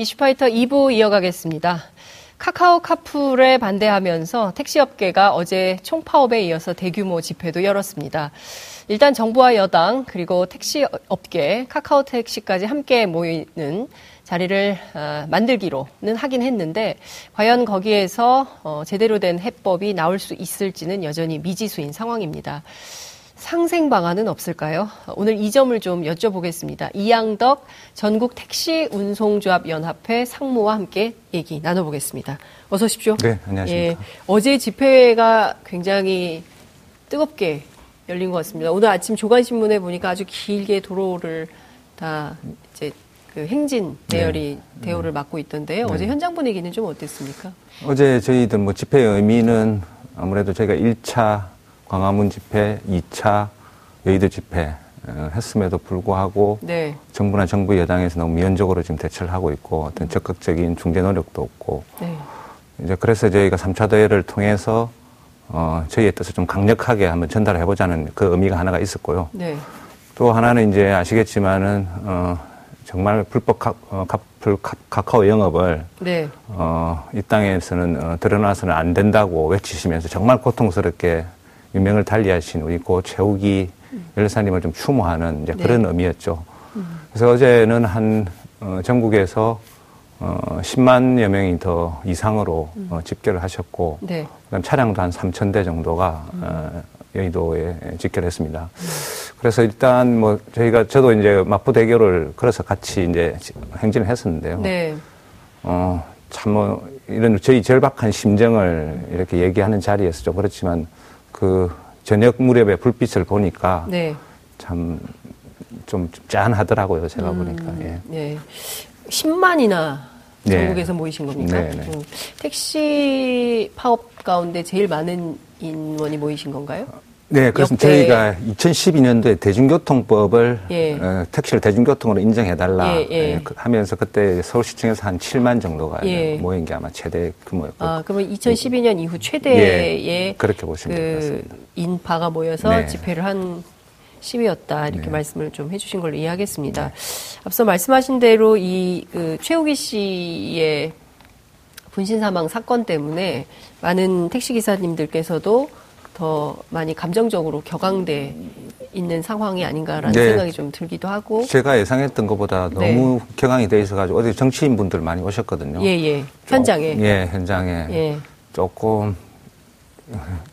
이슈파이터 2부 이어가겠습니다. 카카오 카풀에 반대하면서 택시업계가 어제 총파업에 이어서 대규모 집회도 열었습니다. 일단 정부와 여당 그리고 택시업계, 카카오 택시까지 함께 모이는 자리를 어, 만들기로는 하긴 했는데 과연 거기에서 어, 제대로 된 해법이 나올 수 있을지는 여전히 미지수인 상황입니다. 상생 방안은 없을까요? 오늘 이 점을 좀 여쭤보겠습니다. 이양덕 전국 택시 운송조합 연합회 상무와 함께 얘기 나눠보겠습니다. 어서 오십시오. 네, 안녕하십니까. 예, 어제 집회가 굉장히 뜨겁게 열린 것 같습니다. 오늘 아침 조간신문에 보니까 아주 길게 도로를 다 이제 그 행진 대열이 네. 대우를 맡고 있던데요. 네. 어제 현장 분위기는 좀 어땠습니까? 어제 저희들 뭐 집회 의미는 아무래도 저희가 1차 광화문 집회, 2차 여의도 집회 어, 했음에도 불구하고 네. 정부나 정부 여당에서 너무 미연적으로 지금 대처를 하고 있고 어떤 적극적인 중재 노력도 없고 네. 이제 그래서 저희가 3차 대회를 통해서 어, 저희의 뜻을 좀 강력하게 한번 전달해 보자는 그 의미가 하나가 있었고요. 네. 또 하나는 이제 아시겠지만은 어, 정말 불법 카, 어, 카풀 카 카오 영업을 네. 어, 이 땅에서는 어, 드러나서는 안 된다고 외치시면서 정말 고통스럽게 유명을 달리하신 우리 고 최욱이 열사님을 좀 추모하는 이제 네. 그런 의미였죠. 음. 그래서 어제는 한 어, 전국에서 어, 10만여 명이 더 이상으로 음. 어, 집결을 하셨고, 네. 그다음 차량도 한 3천 대 정도가 음. 어, 여의도에 집결했습니다. 음. 그래서 일단 뭐 저희가 저도 이제 마포 대교를 걸어서 같이 이제 행진을 했었는데요. 네. 어, 참 뭐 이런 저희 절박한 심정을 이렇게 얘기하는 자리에서 좀 그렇지만 그 저녁 무렵에 불빛을 보니까 네. 참 좀 짠하더라고요. 제가 음, 보니까. 예. 네. 10만이나 전국에서 모이신 겁니까? 네, 네. 음, 택시 파업 가운데 제일 많은 인원이 모이신 건가요? 네, 그렇습니다. 역대... 저희가 2012년도에 대중교통법을 예. 어, 택시를 대중교통으로 인정해달라 예, 예. 예그 하면서 그때 서울시청에서 한 7만 정도가 예. 모인 게 아마 최대 규모였고. 아, 그러면 2012년 이후 최대의 예, 그렇게 보시면 그 인파가 모여서 네. 집회를 한 시위였다 이렇게 네. 말씀을 좀 해주신 걸로 이해하겠습니다. 네. 앞서 말씀하신 대로 이 그 최우기 씨의 분신 사망 사건 때문에 많은 택시 기사님들께서도 더 많이 감정적으로 격앙돼 있는 상황이 아닌가라는 네. 생각이 좀 들기도 하고 제가 예상했던 것보다 네. 너무 격앙이 돼 있어가지고 어디 정치인 분들 많이 오셨거든요. 예예 예. 현장에 예 현장에 예. 조금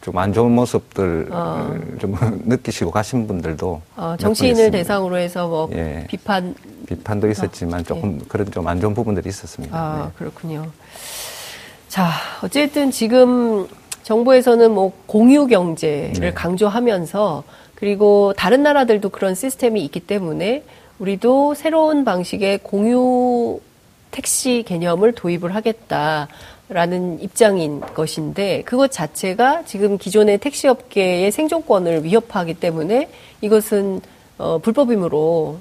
좀 안 좋은 모습들 어. 좀 느끼시고 가신 분들도 어, 정치인을 대상으로 해서 뭐 예. 비판 비판도 있었지만 어. 조금 예. 그런 좀 안 좋은 부분들이 있었습니다. 아 네. 그렇군요. 자 어쨌든 지금 정부에서는 뭐 공유 경제를 네. 강조하면서 그리고 다른 나라들도 그런 시스템이 있기 때문에 우리도 새로운 방식의 공유 택시 개념을 도입을 하겠다라는 입장인 것인데 그것 자체가 지금 기존의 택시 업계의 생존권을 위협하기 때문에 이것은 어, 불법임으로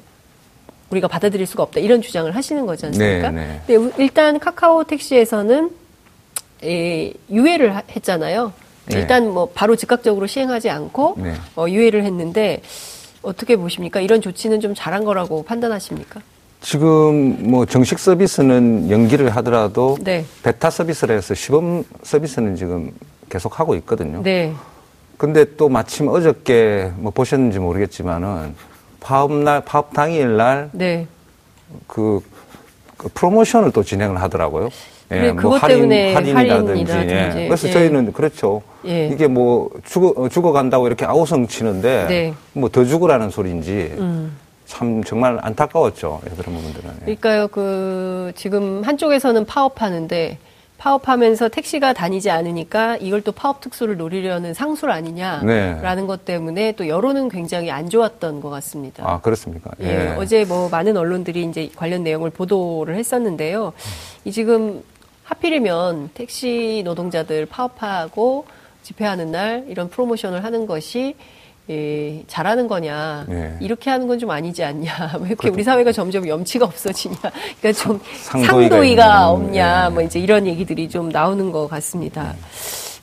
우리가 받아들일 수가 없다 이런 주장을 하시는 거지 않습니까? 네, 네. 근데 일단 카카오 택시에서는 에, 유예를 했잖아요. 네. 일단 뭐 바로 즉각적으로 시행하지 않고 네. 어, 유예를 했는데 어떻게 보십니까? 이런 조치는 좀 잘한 거라고 판단하십니까? 지금 뭐 정식 서비스는 연기를 하더라도 네. 베타 서비스를 해서 시범 서비스는 지금 계속 하고 있거든요. 네. 근데 또 마침 어저께 뭐 보셨는지 모르겠지만은 파업 날 파업 당일 날그 네. 그 프로모션을 또 진행을 하더라고요. 예, 뭐 그것 할인, 때문에 할인이라든지. 예. 그래서 예. 저희는 그렇죠. 예. 이게 뭐 죽어 죽어간다고 이렇게 아우성 치는데 네. 뭐더 죽으라는 소리인지 음. 참 정말 안타까웠죠. 그런 부분들은. 예. 그러니까요. 그 지금 한쪽에서는 파업하는데 파업하면서 택시가 다니지 않으니까 이걸 또 파업 특수를 노리려는 상술 아니냐라는 네. 것 때문에 또 여론은 굉장히 안 좋았던 것 같습니다. 아 그렇습니까? 예. 예. 어제 뭐 많은 언론들이 이제 관련 내용을 보도를 했었는데요. 이 지금 하필이면 택시 노동자들 파업하고 집회하는 날 이런 프로모션을 하는 것이 예, 잘하는 거냐 네. 이렇게 하는 건 좀 아니지 않냐 왜 이렇게 우리 사회가 점점 염치가 없어지냐 그러니까 좀 상도이가, 상도이가 없냐 네. 뭐 이제 이런 얘기들이 좀 나오는 것 같습니다.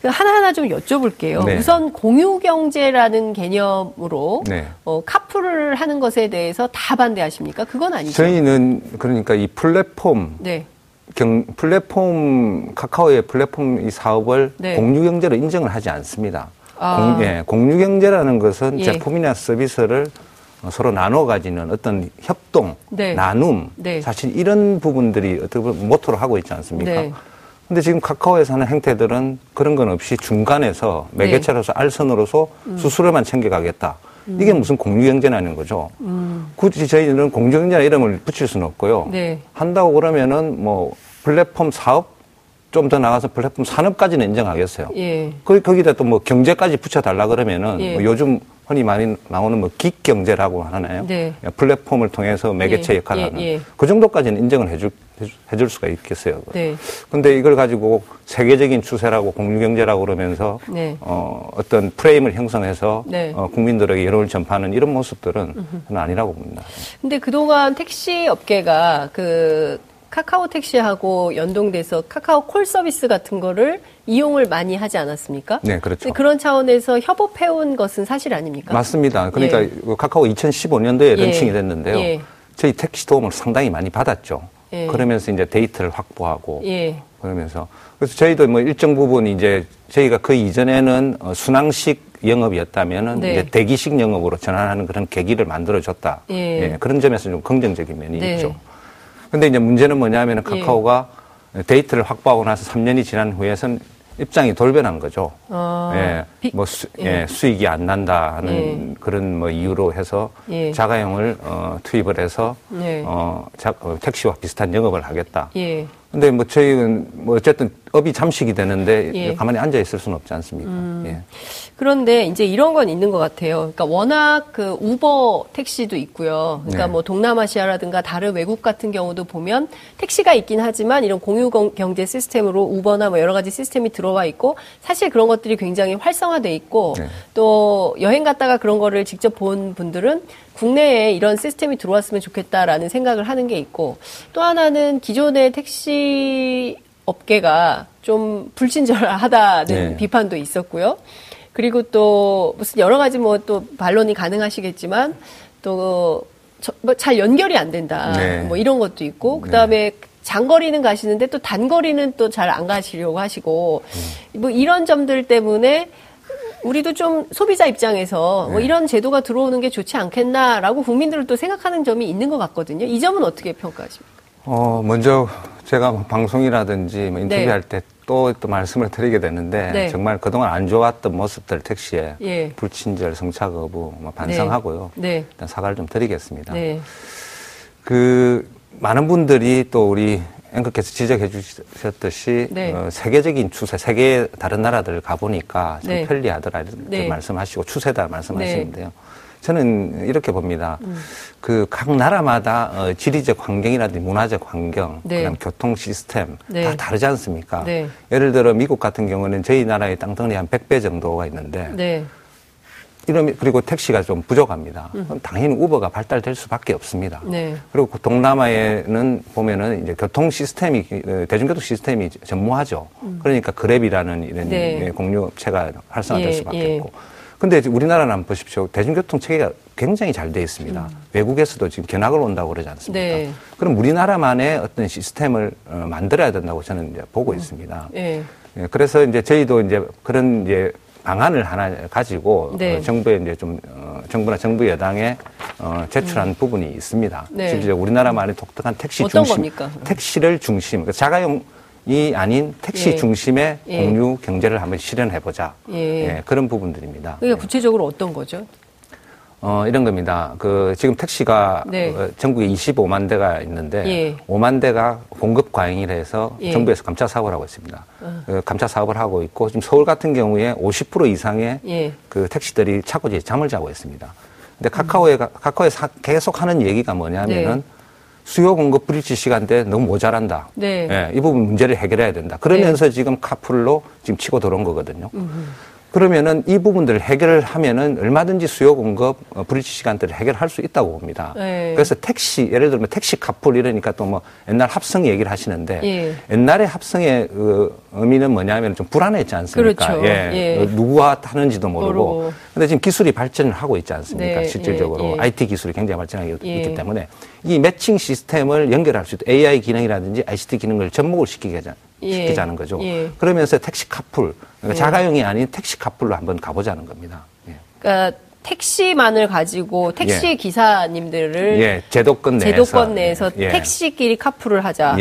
네. 하나하나 좀 여쭤볼게요. 네. 우선 공유경제라는 개념으로 네. 어, 카풀을 하는 것에 대해서 다 반대하십니까? 그건 아니죠. 저희는 그러니까 이 플랫폼 네. 경, 플랫폼, 카카오의 플랫폼 이 사업을 네. 공유 경제로 인정을 하지 않습니다. 아. 공, 예, 공유 경제라는 것은 예. 제품이나 서비스를 서로 나눠 가지는 어떤 협동, 네. 나눔, 네. 사실 이런 부분들이 어떻게 보면 모토로 하고 있지 않습니까? 네. 근데 지금 카카오에서 하는 행태들은 그런 건 없이 중간에서 매개체로서 네. 알선으로서 음. 수수료만 챙겨가겠다. 음. 이게 무슨 공유경제라는 거죠. 음. 굳이 저희는 공유경제라 이름을 붙일 수는 없고요. 네. 한다고 그러면은 뭐 플랫폼 사업 좀 더 나가서 플랫폼 산업까지는 인정하겠어요. 예. 거, 기다 또 뭐 경제까지 붙여달라 그러면은 예. 뭐 요즘 흔히 많이 나오는 뭐 기경제라고 하나요? 네. 플랫폼을 통해서 매개체 예. 역할을 하는 예. 예. 그 정도까지는 인정을 해줄 해줄 수가 있겠어요. 네. 근데 이걸 가지고 세계적인 추세라고 공유경제라고 그러면서 네. 어, 어떤 프레임을 형성해서 네. 어, 국민들에게 여론을 전파하는 이런 모습들은 아니라고 봅니다. 근데 그동안 택시 업계가 그 카카오 택시하고 연동돼서 카카오 콜 서비스 같은 거를 이용을 많이 하지 않았습니까? 네, 그렇죠. 그런 차원에서 협업해온 것은 사실 아닙니까? 맞습니다. 그러니까 예. 그 카카오 2015년도에 예. 런칭이 됐는데요. 예. 저희 택시 도움을 상당히 많이 받았죠. 예. 그러면서 이제 데이터를 확보하고 예. 그러면서 그래서 저희도 뭐 일정 부분 이제 저희가 그 이전에는 어, 순항식 영업이었다면은 네. 이제 대기식 영업으로 전환하는 그런 계기를 만들어줬다. 예. 예. 그런 점에서 좀 긍정적인 면이 네. 있죠. 근데 이제 문제는 뭐냐면 은 카카오가 데이터를 확보하고 나서 3년이 지난 후에선 입장이 돌변한 거죠. 어, 예, 비, 뭐 수, 예. 예. 수익이 안 난다 하는 예. 그런 뭐 이유로 해서 예. 자가용을 어, 투입을 해서 예. 어, 자, 어, 택시와 비슷한 영업을 하겠다. 예. 근데 뭐 저희는 뭐 어쨌든 업이 잠식이 되는데 예. 가만히 앉아 있을 수는 없지 않습니까? 음. 예. 그런데 이제 이런 건 있는 것 같아요. 그러니까 워낙 그 우버 택시도 있고요. 그러니까 네. 뭐 동남아시아라든가 다른 외국 같은 경우도 보면 택시가 있긴 하지만 이런 공유 경제 시스템으로 우버나 뭐 여러 가지 시스템이 들어와 있고 사실 그런 것들이 굉장히 활성화돼 있고 네. 또 여행 갔다가 그런 거를 직접 본 분들은 국내에 이런 시스템이 들어왔으면 좋겠다라는 생각을 하는 게 있고 또 하나는 기존의 택시 업계가 좀 불친절하다는 네. 비판도 있었고요. 그리고 또 무슨 여러 가지 뭐 또 반론이 가능하시겠지만 또잘 연결이 안 된다. 네. 뭐 이런 것도 있고 네. 그다음에 장거리는 가시는데 또 단거리는 또 잘 안 가시려고 하시고 음. 뭐 이런 점들 때문에 우리도 좀 소비자 입장에서 뭐 네. 이런 제도가 들어오는 게 좋지 않겠나라고 국민들을 또 생각하는 점이 있는 것 같거든요. 이 점은 어떻게 평가하십니까? 어, 먼저 제가 뭐 방송이라든지 뭐 인터뷰할 네. 때또 또 말씀을 드리게 되는데 네. 정말 그동안 안 좋았던 모습들 택시에 예. 불친절, 성차 거부 뭐 반성하고요. 네. 네. 일단 사과를 좀 드리겠습니다. 네. 그 많은 분들이 또 우리 앵커께서 지적해 주셨듯이 네. 어, 세계적인 추세, 세계 다른 나라들 가보니까 좀 네. 편리하더라 이렇게 네. 말씀하시고 추세다 말씀하시는데요. 네. 저는 이렇게 봅니다. 음. 그각 나라마다 어, 지리적 환경이라든지 문화적 환경, 네. 그다음 교통 시스템 네. 다 다르지 않습니까? 네. 예를 들어 미국 같은 경우는 저희 나라의 땅덩어리 한 100배 정도가 있는데 네. 이러면 그리고 택시가 좀 부족합니다. 음. 그럼 당연히 우버가 발달될 수밖에 없습니다. 네. 그리고 그 동남아에는 보면은 이제 교통 시스템이 어, 대중교통 시스템이 전무하죠. 음. 그러니까 그랩이라는 이런 네. 공유업체가 활성화될 예, 수밖에 예. 없고. 근데 우리나라는 보십시오. 대중교통 체계가 굉장히 잘 돼 있습니다. 음. 외국에서도 지금 견학을 온다고 그러지 않습니까? 네. 그럼 우리나라만의 어떤 시스템을 어, 만들어야 된다고 저는 이제 보고 음. 있습니다. 네. 예, 그래서 이제 저희도 이제 그런 이제 방안을 하나 가지고 네. 어, 정부에 이제 좀 어, 정부나 정부 여당에 어, 제출한 음. 부분이 있습니다. 네. 실제로 우리나라만의 독특한 택시 중심, 겁니까? 택시를 중심, 그러니까 자가용 이 아닌 택시 예. 중심의 예. 공유 경제를 한번 실현해 보자. 예. 예. 그런 부분들입니다. 그러니까 구체적으로 어떤 거죠? 어, 이런 겁니다. 그, 지금 택시가 네. 어, 전국에 25만 대가 있는데, 예. 5만 대가 공급 과잉이라 해서 예. 정부에서 감차 사업을 하고 있습니다. 어. 그 감차 사업을 하고 있고, 지금 서울 같은 경우에 50% 이상의 예. 그 택시들이 차고지에 잠을 자고 있습니다. 근데 카카오에, 음. 카카오에 사, 계속 하는 얘기가 뭐냐면은, 네. 수요 공급 브릿지 시간대 너무 모자란다. 네. 예, 이 부분 문제를 해결해야 된다. 그러면서 네. 지금 카풀로 지금 치고 들어온 거거든요. 음흠. 그러면은 이 부분들을 해결을 하면은 얼마든지 수요 공급 어, 브릿지 시간대를 해결할 수 있다고 봅니다. 네. 그래서 택시 예를 들면 택시 카풀 이러니까 또 뭐 옛날 합성 얘기를 하시는데 예. 옛날에 합성의 그 의미는 뭐냐면 좀 불안했지 않습니까? 그렇죠. 예. 예. 누구와 타는지도 모르고. 모르고. 근데 지금 기술이 발전을 하고 있지 않습니까? 네. 실질적으로 예. IT 예. 기술이 굉장히 발전하고 있기 예. 때문에 이 매칭 시스템을 연결할 수 있다. AI 기능이라든지 ICT 기능을 접목을 시키게 하자, 예. 시키자는 거죠. 예. 그러면서 택시 카풀, 그러니까 예. 자가용이 아닌 택시 카풀로 한번 가보자는 겁니다. 예. 그러니까 택시만을 가지고 택시 예. 기사님들을 예. 제도권 내에서, 제도권 내에서 택시끼리 카풀을 하자.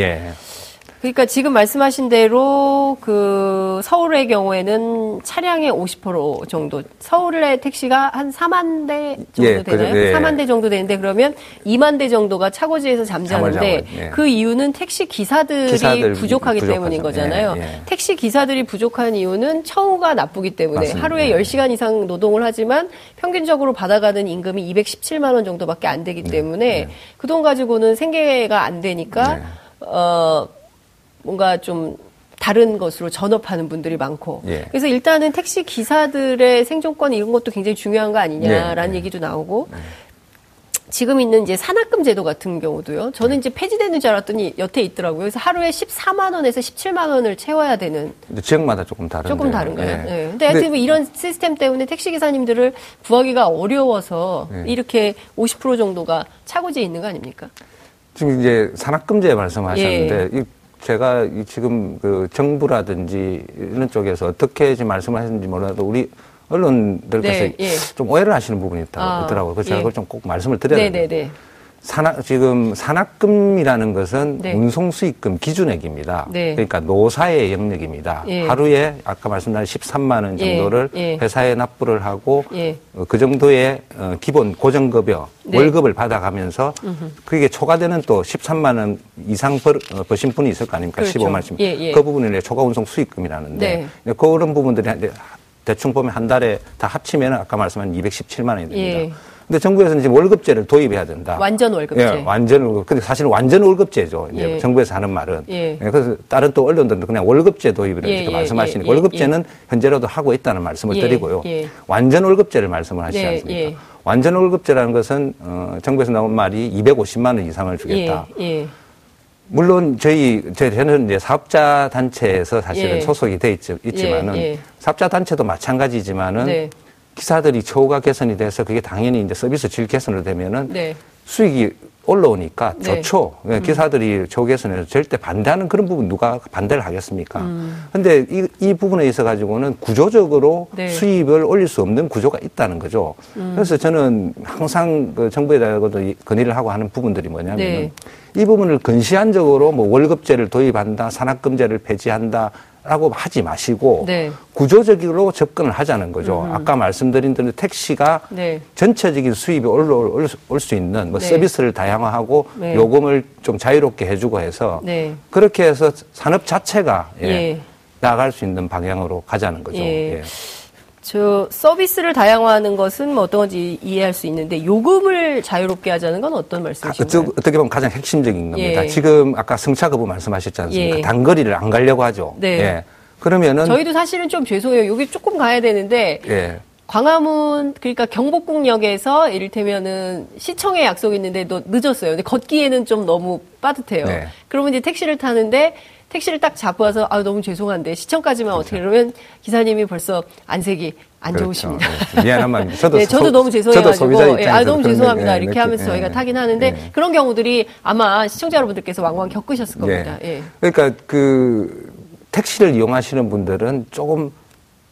그러니까 지금 말씀하신 대로 그 서울의 경우에는 차량의 50% 정도, 서울의 택시가 한 4만 대 정도 예, 되나요? 예. 4만 대 정도 되는데 그러면 2만 대 정도가 차고지에서 잠자는데 예. 그 이유는 택시 기사들이 기사들 부족하기 부족하죠. 때문인 거잖아요. 예, 예. 택시 기사들이 부족한 이유는 처우가 나쁘기 때문에 맞습니다. 하루에 10시간 이상 노동을 하지만 평균적으로 받아가는 임금이 217만 원 정도밖에 안 되기 네, 때문에 네. 그돈 가지고는 생계가 안 되니까 네. 어 뭔가 좀 다른 것으로 전업하는 분들이 많고 예. 그래서 일단은 택시 기사들의 생존권 이런 것도 굉장히 중요한 거 아니냐라는 네. 얘기도 나오고 네. 지금 있는 이제 산학금 제도 같은 경우도요. 저는 이제 폐지되는 줄 알았더니 여태 있더라고요. 그래서 하루에 14만 원에서 17만 원을 채워야 되는. 지역마다 조금 다른데. 조금 다른가요? 예. 네. 근데 하여튼 뭐 이런 시스템 때문에 택시 기사님들을 구하기가 어려워서 네. 이렇게 50% 정도가 차고지에 있는 거 아닙니까? 지금 이제 산학금제 말씀하셨는데 예. 제가 지금 그 정부라든지 이런 쪽에서 어떻게 지금 말씀을 하셨는지 몰라도 우리 언론들께서 네, 예. 좀 오해를 하시는 부분이 있다, 아, 있더라고요. 그래서 예. 제가 그걸 좀 꼭 말씀을 드려야 네, 네, 돼요. 산악, 지금 산악금이라는 것은 네. 운송수익금 기준액입니다. 네. 그러니까 노사의 영역입니다. 예. 하루에 아까 말씀드린 13만 원 예. 정도를 예. 회사에 납부를 하고 예. 어, 그 정도의 어, 기본 고정급여 네. 월급을 받아가면서 음흠. 그게 초과되는 또 13만 원 이상 벌, 어, 버신 분이 있을 거 아닙니까? 그렇죠. 15만 원. 예, 예. 그 부분을 초과 운송 수익금이라는데 네. 그런 부분들이 대충 보면 한 달에 다 합치면 아까 말씀한 217만 원이 됩니다. 근데 정부에서는 지금 월급제를 도입해야 된다. 완전 월급제. 예, 완전 월급. 근데 사실은 완전 월급제죠. 이제 예. 정부에서 하는 말은. 예. 예. 그래서 다른 또 언론들은 그냥 월급제 도입을 예, 이렇게 예, 말씀하시니까 월급제는 현재로도 하고 있다는 말씀을 드리고요. 완전 월급제를 말씀을 하시지 않습니까? 완전 월급제라는 것은 어, 정부에서 나온 말이 250만 원 이상을 주겠다. 물론 저희 저는 이제 사업자 단체에서 사실은 소속이 돼 있, 있지만은 사업자 단체도 마찬가지지만은 네. 기사들이 처우가 개선이 돼서 그게 당연히 이제 서비스 질 개선으로 되면은 네. 수익이 올라오니까 네. 좋죠. 네. 기사들이 처우 개선에서 절대 반대하는 그런 부분 누가 반대를 하겠습니까? 음. 근데 이, 이 부분에 있어 가지고는 구조적으로 네. 수입을 올릴 수 없는 구조가 있다는 거죠. 음. 그래서 저는 항상 그 정부에다가도 건의를 하고 하는 부분들이 뭐냐면 네. 이 부분을 근시안적으로 뭐 월급제를 도입한다, 산학금제를 폐지한다, 라고 하지 마시고 네. 구조적으로 접근을 하자는 거죠. 음. 아까 말씀드린 대로 택시가 네. 전체적인 수입이 올라올 수 있는 뭐 네. 서비스를 다양화하고 네. 요금을 좀 자유롭게 해주고 해서 네. 그렇게 해서 산업 자체가 예, 예. 나아갈 수 있는 방향으로 가자는 거죠. 예. 예. 저 서비스를 다양화하는 것은 뭐 어떤 건지 이해할 수 있는데 요금을 자유롭게 하자는 건 어떤 말씀이신가요? 아, 어떻게 보면 가장 핵심적인 겁니다. 예. 지금 아까 승차 거부 말씀하셨지 않습니까? 예. 단거리를 안 가려고 하죠. 네. 예. 그러면은 저희도 사실은 좀 죄송해요. 여기 조금 가야 되는데 예. 광화문 그러니까 경복궁역에서 이를테면은 시청에 약속이 있는데 너 늦었어요. 근데 걷기에는 좀 너무 빠듯해요. 네. 그러면 이제 택시를 타는데 택시를 딱 잡아서 아 너무 죄송한데 시청까지만 그렇죠. 어떻게 그러면 기사님이 벌써 안색이 안 그렇죠. 좋으십니다. 네. 미안한 마음입니다. 저도 네, 저도 소, 너무 죄송해가지고 예, 아 너무 죄송합니다. 네, 이렇게 하면서 저희가 네. 타긴 하는데 네. 그런 경우들이 아마 시청자 여러분들께서 왕왕 겪으셨을 겁니다. 예. 그러니까 그 택시를 이용하시는 분들은 조금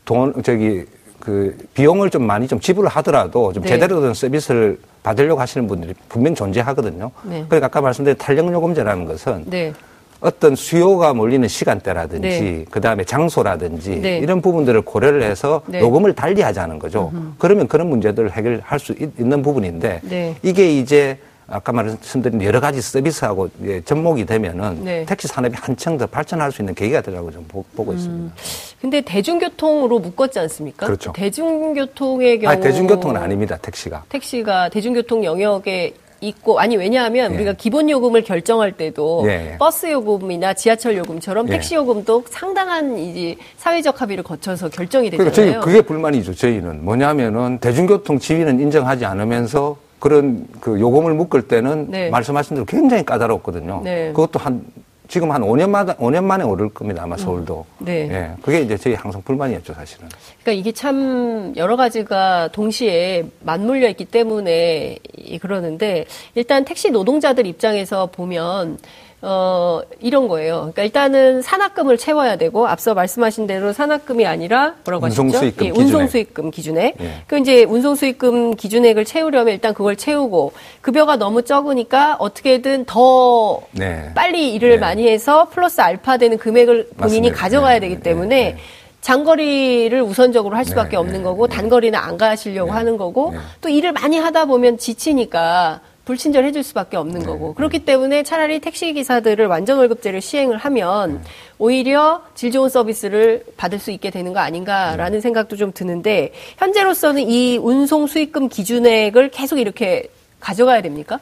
돈 저기 그 비용을 좀 많이 좀 지불을 하더라도 좀 제대로 된 서비스를 받으려고 하시는 분들이 분명 존재하거든요. 그러니까 아까 말씀드린 탄력요금제라는 것은 어떤 수요가 몰리는 시간대라든지 네. 그다음에 장소라든지 네. 이런 부분들을 고려를 해서 네. 요금을 달리 하자는 거죠. 음흠. 그러면 그런 문제들을 해결할 수 있, 는 부분인데 네. 이게 이제 아까 말씀드린 여러 가지 서비스하고 예, 접목이 되면은 네. 택시 산업이 한층 더 발전할 수 있는 계기가 되라고 좀 보 고 음. 있습니다. 근데 대중교통으로 묶었지 않습니까? 그렇죠. 대중교통의 경우 아니, 대중교통은 아닙니다. 택시가. 택시가 대중교통 영역에 있고 아니 왜냐하면 예. 우리가 기본 요금을 결정할 때도 예. 버스 요금이나 지하철 요금처럼 예. 택시 요금도 상당한 이제 사회적 합의를 거쳐서 결정이 되잖아요. 그러니까 저희 그게 불만이죠. 저희는 뭐냐면은 대중교통 지위는 인정하지 않으면서 그런 그 요금을 묶을 때는 네. 말씀하신 대로 굉장히 까다롭거든요. 네. 그것도 한 지금 한 5년 만에 5년 만에 오를 겁니다 아마 서울도. 음. 네. 예, 그게 이제 저희 항상 불만이었죠 사실은. 그러니까 이게 참 여러 가지가 동시에 맞물려 있기 때문에 그러는데 일단 택시 노동자들 입장에서 보면 어, 이런 거예요. 그러니까 일단은 산학금을 채워야 되고 앞서 말씀하신 대로 산학금이 아니라 뭐라고 하셨죠? 운송수익금 예, 운송 수익금 기준에. 예. 그 이제 운송 수익금 기준액을 채우려면 일단 그걸 채우고 급여가 너무 적으니까 어떻게든 더 네. 빨리 일을 네. 많이 해서 플러스 알파 되는 금액을 본인이 맞습니다. 가져가야 네, 되기 네, 때문에 네, 네. 장거리를 우선적으로 할 수밖에 네, 없는 네, 거고 네. 단거리는 안 가시려고 네, 하는 거고 네. 또 일을 많이 하다 보면 지치니까 불친절해 줄 수밖에 없는 네, 거고 그렇기 때문에 차라리 택시 기사들을 완전 월급제를 시행을 하면 오히려 질 좋은 서비스를 받을 수 있게 되는 거 아닌가라는 네. 생각도 좀 드는데 현재로서는 이 운송 수익금 기준액을 계속 이렇게 가져가야 됩니까?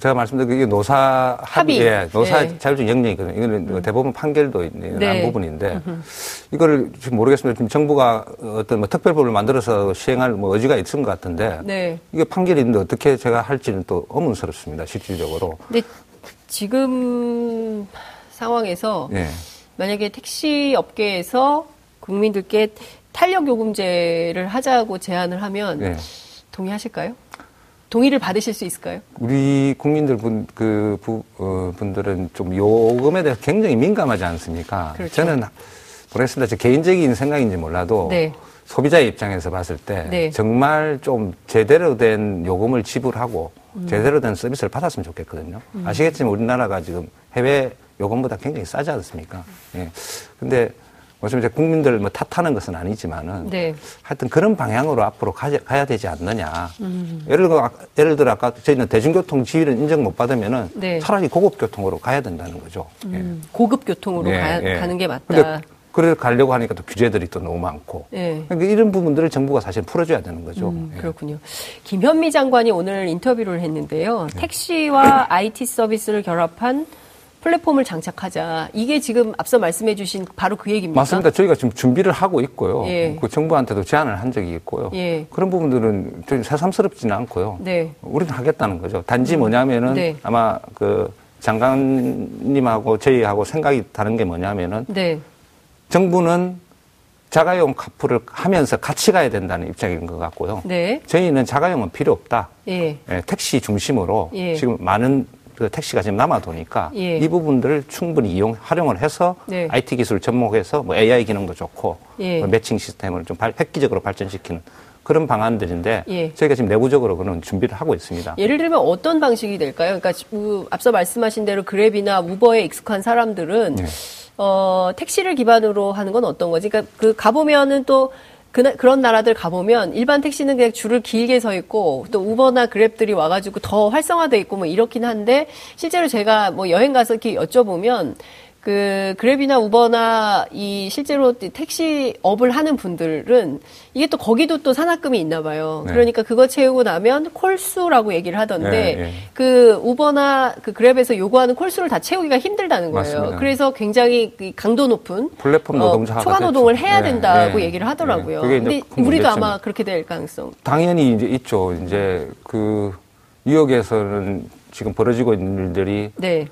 제가 말씀드린 이게 노사 합의. 합의, 예, 노사 네. 자율적 영역이거든요. 이거는 대법원 판결도 있는 네. 부분인데 이거를 지금 모르겠습니다. 지금 정부가 어떤 뭐 특별법을 만들어서 시행할 뭐 의지가 있은 것 같은데 네. 이게 판결이 있는데 어떻게 제가 할지는 또 의문스럽습니다. 실질적으로. 근데 지금 상황에서 예. 만약에 택시 업계에서 국민들께 탄력 요금제를 하자고 제안을 하면 예. 동의하실까요? 동의를 받으실 수 있을까요? 우리 국민들 분, 그, 부, 어, 분들은 좀 요금에 대해서 굉장히 민감하지 않습니까? 그렇죠. 저는 모르겠습니다. 제 개인적인 생각인지 몰라도 네. 소비자의 입장에서 봤을 때 네. 정말 좀 제대로 된 요금을 지불하고 음. 제대로 된 서비스를 받았으면 좋겠거든요. 아시겠지만 우리나라가 지금 해외 요금보다 굉장히 싸지 않습니까? 예. 근데 뭐좀 이제 국민들 뭐 탓하는 것은 아니지만은 네. 하여튼 그런 방향으로 앞으로 가야, 가야 되지 않느냐. 음. 예를 들어, 예를 들어 아까 저희는 대중교통 지위를 인정 못 받으면은 네. 차라리 고급 교통으로 가야 된다는 거죠. 예. 음, 고급 교통으로 예, 가, 예. 는게 맞다. 그래 가려고 하니까 또 규제들이 또 너무 많고. 예. 그러니까 이런 부분들을 정부가 사실 풀어줘야 되는 거죠. 음, 예. 그렇군요. 김현미 장관이 오늘 인터뷰를 했는데요. 택시와 IT 서비스를 결합한 플랫폼을 장착하자. 이게 지금 앞서 말씀해 주신 바로 그 얘기입니까? 맞습니다. 저희가 지금 준비를 하고 있고요. 예. 그 정부한테도 제안을 한 적이 있고요. 예. 그런 부분들은 좀 새삼스럽지는 않고요. 네. 우리는 하겠다는 거죠. 단지 뭐냐면은 네. 아마 그 장관님하고 저희하고 생각이 다른 게 뭐냐면은 네. 정부는 자가용 카풀을 하면서 같이 가야 된다는 입장인 것 같고요. 네. 저희는 자가용은 필요 없다. 예. 예, 택시 중심으로 예. 지금 많은 그 택시가 지금 남아도니까 예. 이 부분들을 충분히 이용 활용을 해서 네. IT 기술을 접목해서 뭐 AI 기능도 좋고 예. 뭐 매칭 시스템을 좀 발- 획기적으로 발전시키는 그런 방안들인데 예. 저희가 지금 내부적으로 그런 준비를 하고 있습니다. 예를 들면 어떤 방식이 될까요? 그러니까 우- 앞서 말씀하신 대로 그랩이나 우버에 익숙한 사람들은 예. 어, 택시를 기반으로 하는 건 어떤 거지? 그러니까 그 가보면은 또 그, 그런 나라들 가보면 일반 택시는 그냥 줄을 길게 서 있고 또 우버나 그랩들이 와가지고 더 활성화돼 있고 뭐 이렇긴 한데 실제로 제가 뭐 여행 가서 이렇게 여쭤보면 그 그랩이나 우버나 이 실제로 택시 업을 하는 분들은 이게 또 거기도 또 산학금이 있나 봐요. 네. 그러니까 그거 채우고 나면 콜수라고 얘기를 하던데 네, 네. 그 우버나 그 그랩에서 요구하는 콜수를 다 채우기가 힘들다는 거예요. 맞습니다. 그래서 굉장히 그 강도 높은 플랫폼 노동자가 어, 초과 노동을. 해야 네, 된다고 네, 얘기를 하더라고요. 네. 그게 이제 근데 큰 우리도. 아마 그렇게 될 가능성. 당연히 이제 있죠. 이제 그 뉴욕에서는 지금 벌어지고 있는 일들이 네.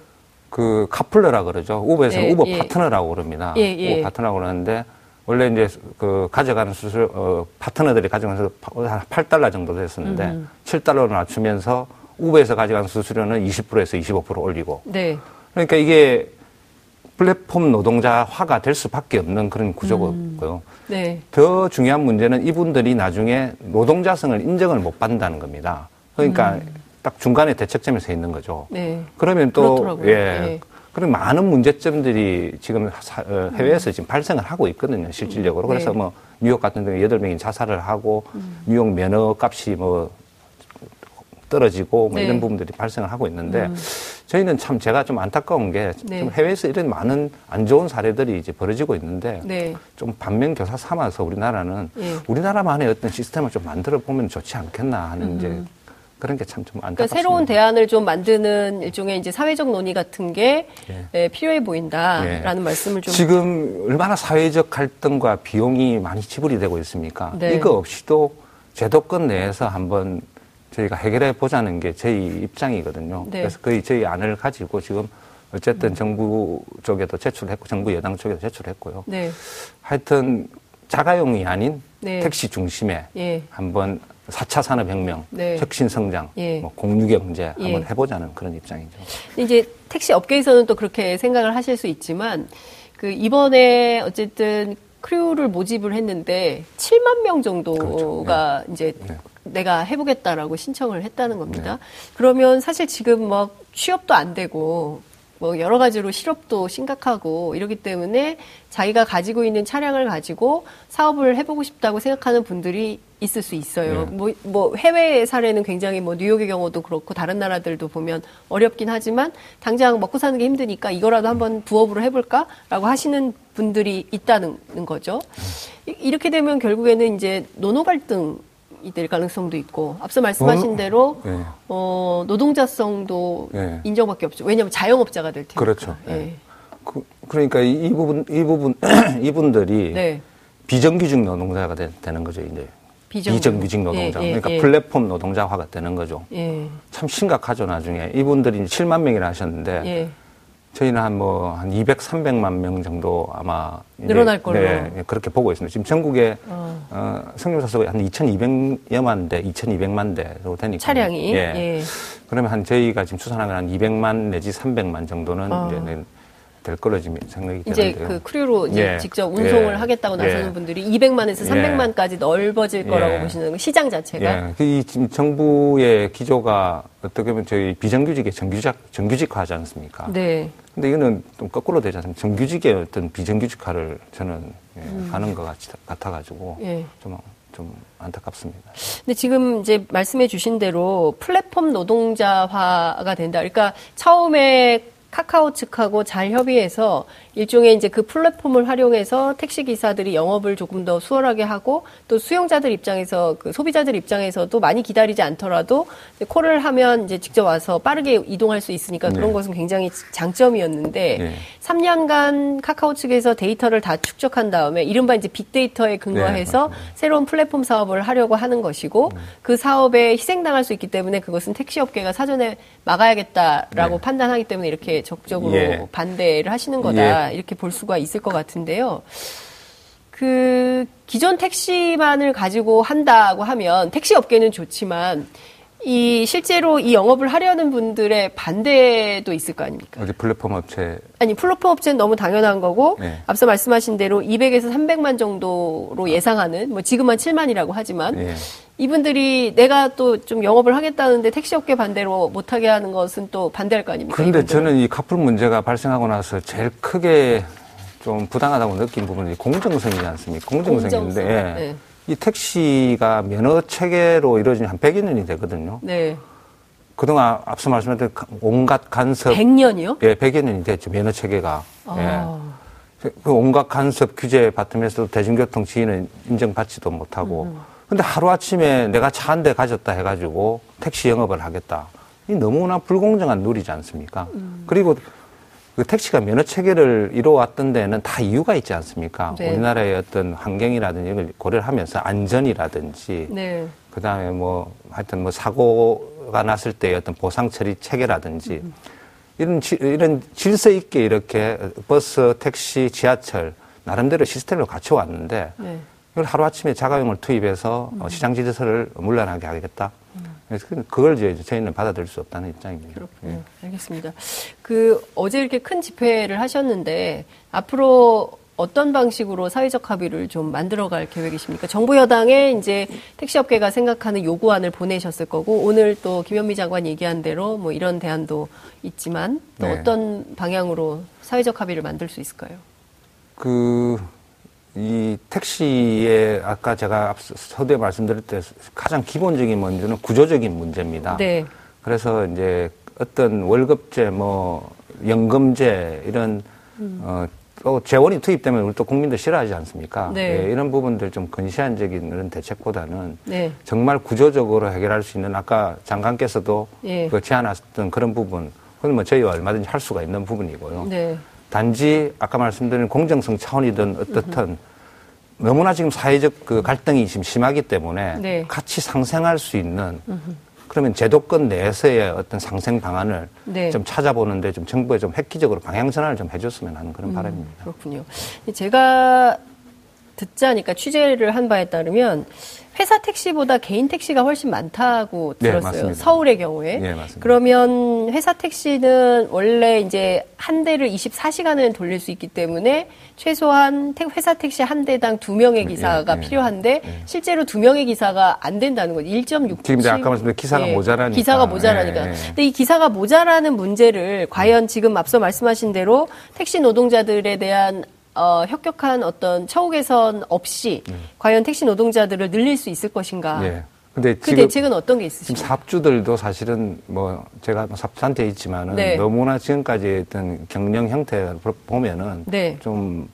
그 카플러라 그러죠. 우버에서는 예, 우버 예. 파트너라고 그럽니다. 예, 예. 우버 파트너라고 그러는데 원래 이제 그 가져가는 수술 어 파트너들이 가져가는 수술 한 8달러 정도 됐었는데 음. 7달러로 낮추면서 우버에서 가져가는 수수료는 20%에서 25% 올리고 네. 그러니까 이게 플랫폼 노동자화가 될 수밖에 없는 그런 구조고요. 네. 더 중요한 문제는 이분들이 나중에 노동자성을 인정을 못 받는다는 겁니다. 그러니까 딱 중간에 대책점에 서 있는 거죠. 네. 그러면 또 그렇더라고요. 예. 네. 그런 많은 문제점들이 지금 사- 어, 해외에서 지금 발생을 하고 있거든요, 실질적으로. 그래서 네. 뭐 뉴욕 같은 경우에 여덟 명이 자살을 하고 뉴욕 면허 값이 뭐 떨어지고 뭐 네. 이런 부분들이 발생을 하고 있는데 저희는 참 제가 좀 안타까운 게 네. 좀 해외에서 이런 많은 안 좋은 사례들이 이제 벌어지고 있는데 네. 좀 반면 교사 삼아서 우리나라는 예. 우리나라만의 어떤 시스템을 좀 만들어 보면 좋지 않겠나 하는 이제 그런 게 참좀 그러니까 안타깝습니다. 새로운 대안을 좀 만드는 일종의 이제 사회적 논의 같은 게 예. 예, 필요해 보인다라는 예. 말씀을 좀 지금 얼마나 사회적 갈등과 비용이 많이 지불이 되고 있습니까? 네. 이거 없이도 제도권 내에서 한번 저희가 해결해 보자는 게 저희 입장이거든요. 네. 그래서 거의 저희 안을 가지고 지금 어쨌든 음. 정부 쪽에도 제출했고 정부 여당 쪽에도 제출했고요. 네. 하여튼 자가용이 아닌 네. 택시 중심에 예. 한번 4차 산업혁명, 네. 혁신성장, 예. 뭐 공유경제 한번 예. 해보자는 그런 입장이죠. 이제 택시 업계에서는 또 그렇게 생각을 하실 수 있지만 그 이번에 어쨌든 크루를 모집을 했는데 7만 명 정도가 그렇죠. 네. 이제 네. 내가 해보겠다라고 신청을 했다는 겁니다. 네. 그러면 사실 지금 막 취업도 안 되고 뭐 여러 가지로 실업도 심각하고 이러기 때문에 자기가 가지고 있는 차량을 가지고 사업을 해보고 싶다고 생각하는 분들이 있을 수 있어요. 네. 뭐, 뭐 해외 사례는 굉장히 뭐 뉴욕의 경우도 그렇고 다른 나라들도 보면 어렵긴 하지만 당장 먹고 사는 게 힘드니까 이거라도 한번 부업으로 해볼까라고 하시는 분들이 있다는 거죠. 이렇게 되면 결국에는 이제 노노 갈등 이 될 가능성도 있고 앞서 말씀하신 어? 대로 네. 어, 노동자성도 네. 인정받기 없죠. 왜냐하면 자영업자가 될 테니까. 그렇죠. 네. 네. 그, 러니까 이, 부분 이 부분 이분들이 네. 비정규직 노동자가 되, 는 거죠 이제. 비정규직 노동자. 예, 예, 그러니까 예. 플랫폼 노동자화가 되는 거죠. 예. 참 심각하죠 나중에 이분들이 7만 명이나 하셨는데. 예. 저희는 한 뭐, 한 200, 300만 명 정도 아마. 늘어날 걸로. 네, 예, 그렇게 보고 있습니다. 지금 전국에, 어, 어 성룡사수가 한 2,200여만 대, 2,200만 대 정도 되니까. 차량이. 예. 예. 그러면 한 저희가 지금 추산하면 한 200만 내지 300만 정도는 어. 이제 될 거로 지금 생각이 이제 되는데요. 그 크루로 이제 예. 직접 운송을 예. 하겠다고 나서는 예. 분들이 200만에서 300만까지 넓어질 거라고 보시는 시장 자체가. 예. 그이 지금 정부의 기조가 어떻게 보면 저희 비정규직의 정규직 정규직화하지 않습니까? 네. 근데 이거는 좀 거꾸로 되지 않습니까? 정규직의 어떤 비정규직화를 저는 예, 음. 하는 것 같, 같아가지고 예. 좀, 좀 안타깝습니다. 근데 지금 이제 말씀해 주신 대로 플랫폼 노동자화가 된다. 그러니까 처음에 카카오 측하고 잘 협의해서 일종의 이제 그 플랫폼을 활용해서 택시 기사들이 영업을 조금 더 수월하게 하고 또 수용자들 입장에서 그 소비자들 입장에서도 많이 기다리지 않더라도 콜을 하면 이제 직접 와서 빠르게 이동할 수 있으니까 그런 네. 것은 굉장히 장점이었는데 네. 3년간 카카오 측에서 데이터를 다 축적한 다음에 이른바 이제 빅데이터에 근거해서 네, 새로운 플랫폼 사업을 하려고 하는 것이고 음. 그 사업에 희생당할 수 있기 때문에 그것은 택시 업계가 사전에 막아야겠다라고 네. 판단하기 때문에 이렇게 적극적으로 예. 반대를 하시는 거다 예. 이렇게 볼 수가 있을 것 같은데요. 그 기존 택시만을 가지고 한다고 하면 택시 업계는 좋지만 이 실제로 이 영업을 하려는 분들의 반대도 있을 거 아닙니까? 어디 플랫폼 업체? 아니 플랫폼 업체는 너무 당연한 거고 네. 앞서 말씀하신 대로 200에서 300만 정도로 예상하는 뭐 지금은 7만이라고 하지만 네. 이분들이 내가 또 좀 영업을 하겠다는데 택시 업계 반대로 못하게 하는 것은 또 반대할 거 아닙니까? 그런데 저는 이 카풀 문제가 발생하고 나서 제일 크게 좀 부당하다고 느낀 부분이 공정성이지 않습니까? 공정성인데 공정성. 네. 이 택시가 면허 체계로 이루어진 한 100여 년이 되거든요. 네. 그동안 앞서 말씀드린 온갖 간섭. 100년이요? 예, 100여 년이 됐죠. 면허 체계가. 아. 예. 그 온갖 간섭 규제 받으면서도 대중교통 지위는 인정받지도 못하고. 음. 근데 하루아침에 내가 차 한 대 가졌다 해가지고 택시 영업을 하겠다. 이 너무나 불공정한 룰이지 않습니까? 음. 그리고 그 택시가 면허 체계를 이루어왔던 데는 다 이유가 있지 않습니까? 네. 우리나라의 어떤 환경이라든지 이걸 고려를 하면서 안전이라든지, 네. 그 다음에 뭐 하여튼 뭐 사고가 났을 때의 어떤 보상 처리 체계라든지, 음. 이런, 지, 이런 질서 있게 이렇게 버스, 택시, 지하철, 나름대로 시스템을 갖춰 왔는데, 네. 이걸 하루 아침에 자가용을 투입해서 음. 시장 지도서를 물러나게 하겠다. 음. 그래서 그걸 이제 저희는 받아들일 수 없다는 입장입니다. 그렇군요. 예. 알겠습니다. 그 어제 이렇게 큰 집회를 하셨는데 앞으로 어떤 방식으로 사회적 합의를 좀 만들어갈 계획이십니까? 정부 여당에 이제 택시업계가 생각하는 요구안을 보내셨을 거고 오늘 또 김현미 장관 얘기한 대로 뭐 이런 대안도 있지만 또 네. 어떤 방향으로 사회적 합의를 만들 수 있을까요? 그 이 택시에 아까 제가 앞서 서두에 말씀드릴 때 가장 기본적인 문제는 구조적인 문제입니다. 네. 그래서 이제 어떤 월급제, 뭐 연금제 이런 음. 어, 또 재원이 투입되면 우리 또 국민들 싫어하지 않습니까? 네. 네, 이런 부분들 좀 근시안적인 이런 대책보다는 네. 정말 구조적으로 해결할 수 있는 아까 장관께서도 네. 그 제안하셨던 그런 부분, 그건 뭐 저희가 얼마든지 할 수가 있는 부분이고요. 네. 단지 아까 말씀드린 공정성 차원이든 어떻든 너무나 지금 사회적 그 갈등이 지금 심하기 때문에 네. 같이 상생할 수 있는 그러면 제도권 내에서의 어떤 상생 방안을 네. 좀 찾아보는데 좀 정부에 좀 획기적으로 방향 전환을 좀 해줬으면 하는 그런 음, 바람입니다. 그렇군요. 제가 듣자니까 취재를 한 바에 따르면 회사 택시보다 개인 택시가 훨씬 많다고 네, 들었어요. 네, 서울의 경우에. 네, 그러면 회사 택시는 원래 이제 한 대를 24시간을 돌릴 수 있기 때문에 최소한 회사 택시 한 대당 두 명의 기사가 예, 예, 필요한데 예. 실제로 두 명의 기사가 안 된다는 거죠. 1.6. 지금 아까 말씀드린 기사가 예, 모자라니까. 기사가 모자라니까. 예, 예. 근데 이 기사가 모자라는 문제를 과연 지금 앞서 말씀하신 대로 택시 노동자들에 대한 어, 혁격한 어떤 처우 개선 없이 네. 과연 택시 노동자들을 늘릴 수 있을 것인가? 네. 근데 그 대책은 어떤 게 있으신가요? 지금 사업주들도 사실은 뭐 제가 뭐 사업한테 있지만은 네. 너무나 지금까지 했던 경영 형태를 보면은 네. 좀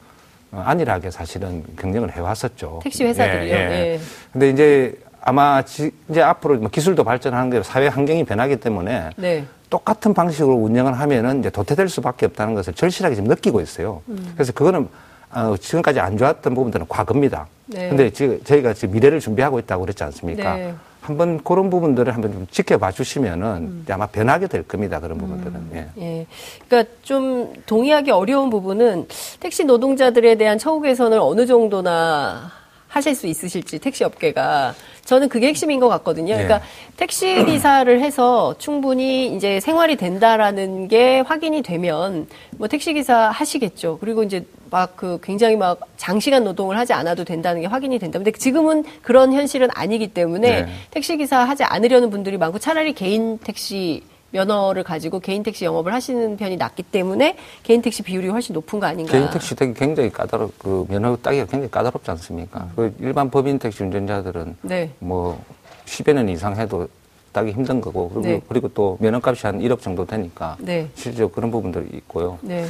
안일하게 사실은 경영을 해왔었죠. 택시 회사들이요. 예, 예. 예. 근데 이제 아마 지, 이제 앞으로 뭐 기술도 발전하는 대로 사회 환경이 변하기 때문에 네. 똑같은 방식으로 운영을 하면은 이제 도태될 수밖에 없다는 것을 절실하게 지금 느끼고 있어요. 음. 그래서 그거는 어, 지금까지 안 좋았던 부분들은 과거입니다. 네. 근데 지금 저희가 지금 미래를 준비하고 있다고 그랬지 않습니까? 네. 한번 그런 부분들을 한번 좀 지켜봐 주시면은 음. 아마 변하게 될 겁니다. 그런 음. 부분들은. 음. 예. 예. 그러니까 좀 동의하기 어려운 부분은 택시 노동자들에 대한 처우 개선을 어느 정도나 하실 수 있으실지 택시 업계가 저는 그게 핵심인 것 같거든요. 그러니까 네. 택시 기사를 해서 충분히 이제 생활이 된다라는 게 확인이 되면 뭐 택시 기사 하시겠죠. 그리고 이제 막 그 굉장히 막 장시간 노동을 하지 않아도 된다는 게 확인이 된다. 근데 지금은 그런 현실은 아니기 때문에 네. 택시 기사 하지 않으려는 분들이 많고 차라리 개인 택시 면허를 가지고 개인 택시 영업을 하시는 편이 낫기 때문에 개인 택시 비율이 훨씬 높은 거 아닌가? 개인 택시 되게 굉장히 까다롭 그 면허 따기가 굉장히 까다롭지 않습니까? 음. 그 일반 법인 택시 운전자들은 네. 뭐 10여 년 이상 해도 따기 힘든 거고 그리고 네. 그리고 또 면허값이 한 1억 정도 되니까 네. 실제로 그런 부분들이 있고요. 네.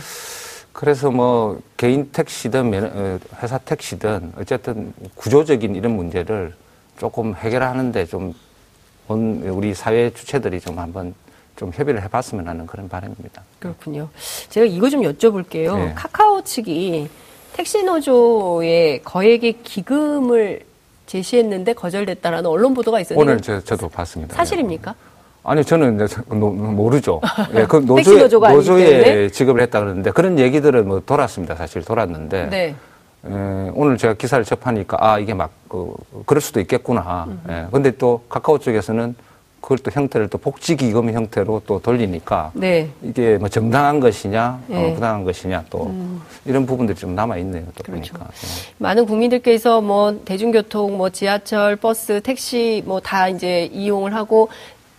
그래서 뭐 개인 택시든 어, 회사 택시든 어쨌든 구조적인 이런 문제를 조금 해결하는데 좀 우리 사회 주체들이 좀 한번 좀 협의를 해봤으면 하는 그런 바람입니다. 그렇군요. 제가 이거 좀 여쭤볼게요. 네. 카카오 측이 택시 노조의 거액의 기금을 제시했는데 거절됐다라는 언론 보도가 있었는데 오늘 저, 저도 봤습니다. 사실입니까? 아니 저는 모르죠. 예, 그 노조에, 노조에 지급을 했다 그러는데 그런 얘기들은 뭐 돌았습니다. 사실 돌았는데 네. 에, 예, 오늘 제가 기사를 접하니까 아 이게 막 그, 그럴 수도 있겠구나. 예, 근데 또 카카오 쪽에서는 그걸 또 형태를 또 복지기금 형태로 또 돌리니까 네. 이게 뭐 정당한 것이냐 네. 어, 부당한 것이냐 또 음. 이런 부분들이 좀 남아 있네요. 또 그렇죠. 보니까 네. 많은 국민들께서 뭐 대중교통, 뭐 지하철, 버스, 택시 뭐 다 이제 이용을 하고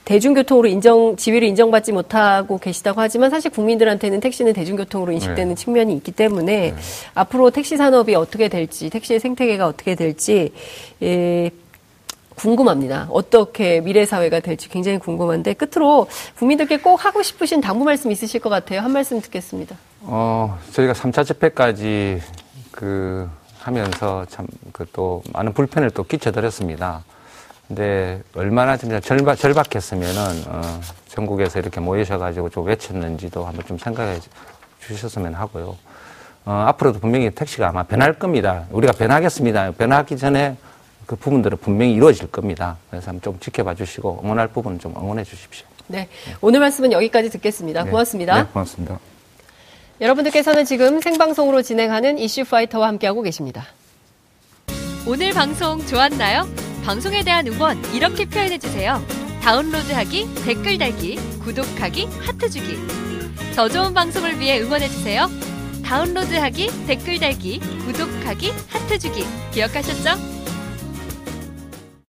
대중교통으로 인정 지위를 인정받지 못하고 계시다고 하지만 사실 국민들한테는 택시는 대중교통으로 인식되는 네. 측면이 있기 때문에 네. 앞으로 택시 산업이 어떻게 될지 택시의 생태계가 어떻게 될지 예, 궁금합니다. 어떻게 미래 사회가 될지 굉장히 궁금한데 끝으로 국민들께 꼭 하고 싶으신 당부 말씀 있으실 것 같아요. 한 말씀 듣겠습니다. 어, 저희가 3차 집회까지 그 하면서 참 그 또 많은 불편을 또 끼쳐드렸습니다. 근데 얼마나 진짜 절박, 절박했으면은 어, 전국에서 이렇게 모이셔가지고 좀 외쳤는지도 한번 좀 생각해 주셨으면 하고요. 어, 앞으로도 분명히 택시가 아마 변할 겁니다. 우리가 변하겠습니다. 변하기 전에 그 부분들은 분명히 이루어질 겁니다. 그래서 한번 좀 지켜봐 주시고 응원할 부분은 좀 응원해 주십시오. 네. 오늘 말씀은 여기까지 듣겠습니다. 네. 고맙습니다. 네, 고맙습니다. 여러분들께서는 지금 생방송으로 진행하는 이슈 파이터와 함께하고 계십니다. 오늘 방송 좋았나요? 방송에 대한 응원 이렇게 표현해 주세요. 다운로드하기, 댓글 달기, 구독하기, 하트 주기. 더 좋은 방송을 위해 응원해 주세요. 다운로드하기, 댓글 달기, 구독하기, 하트 주기. 기억하셨죠?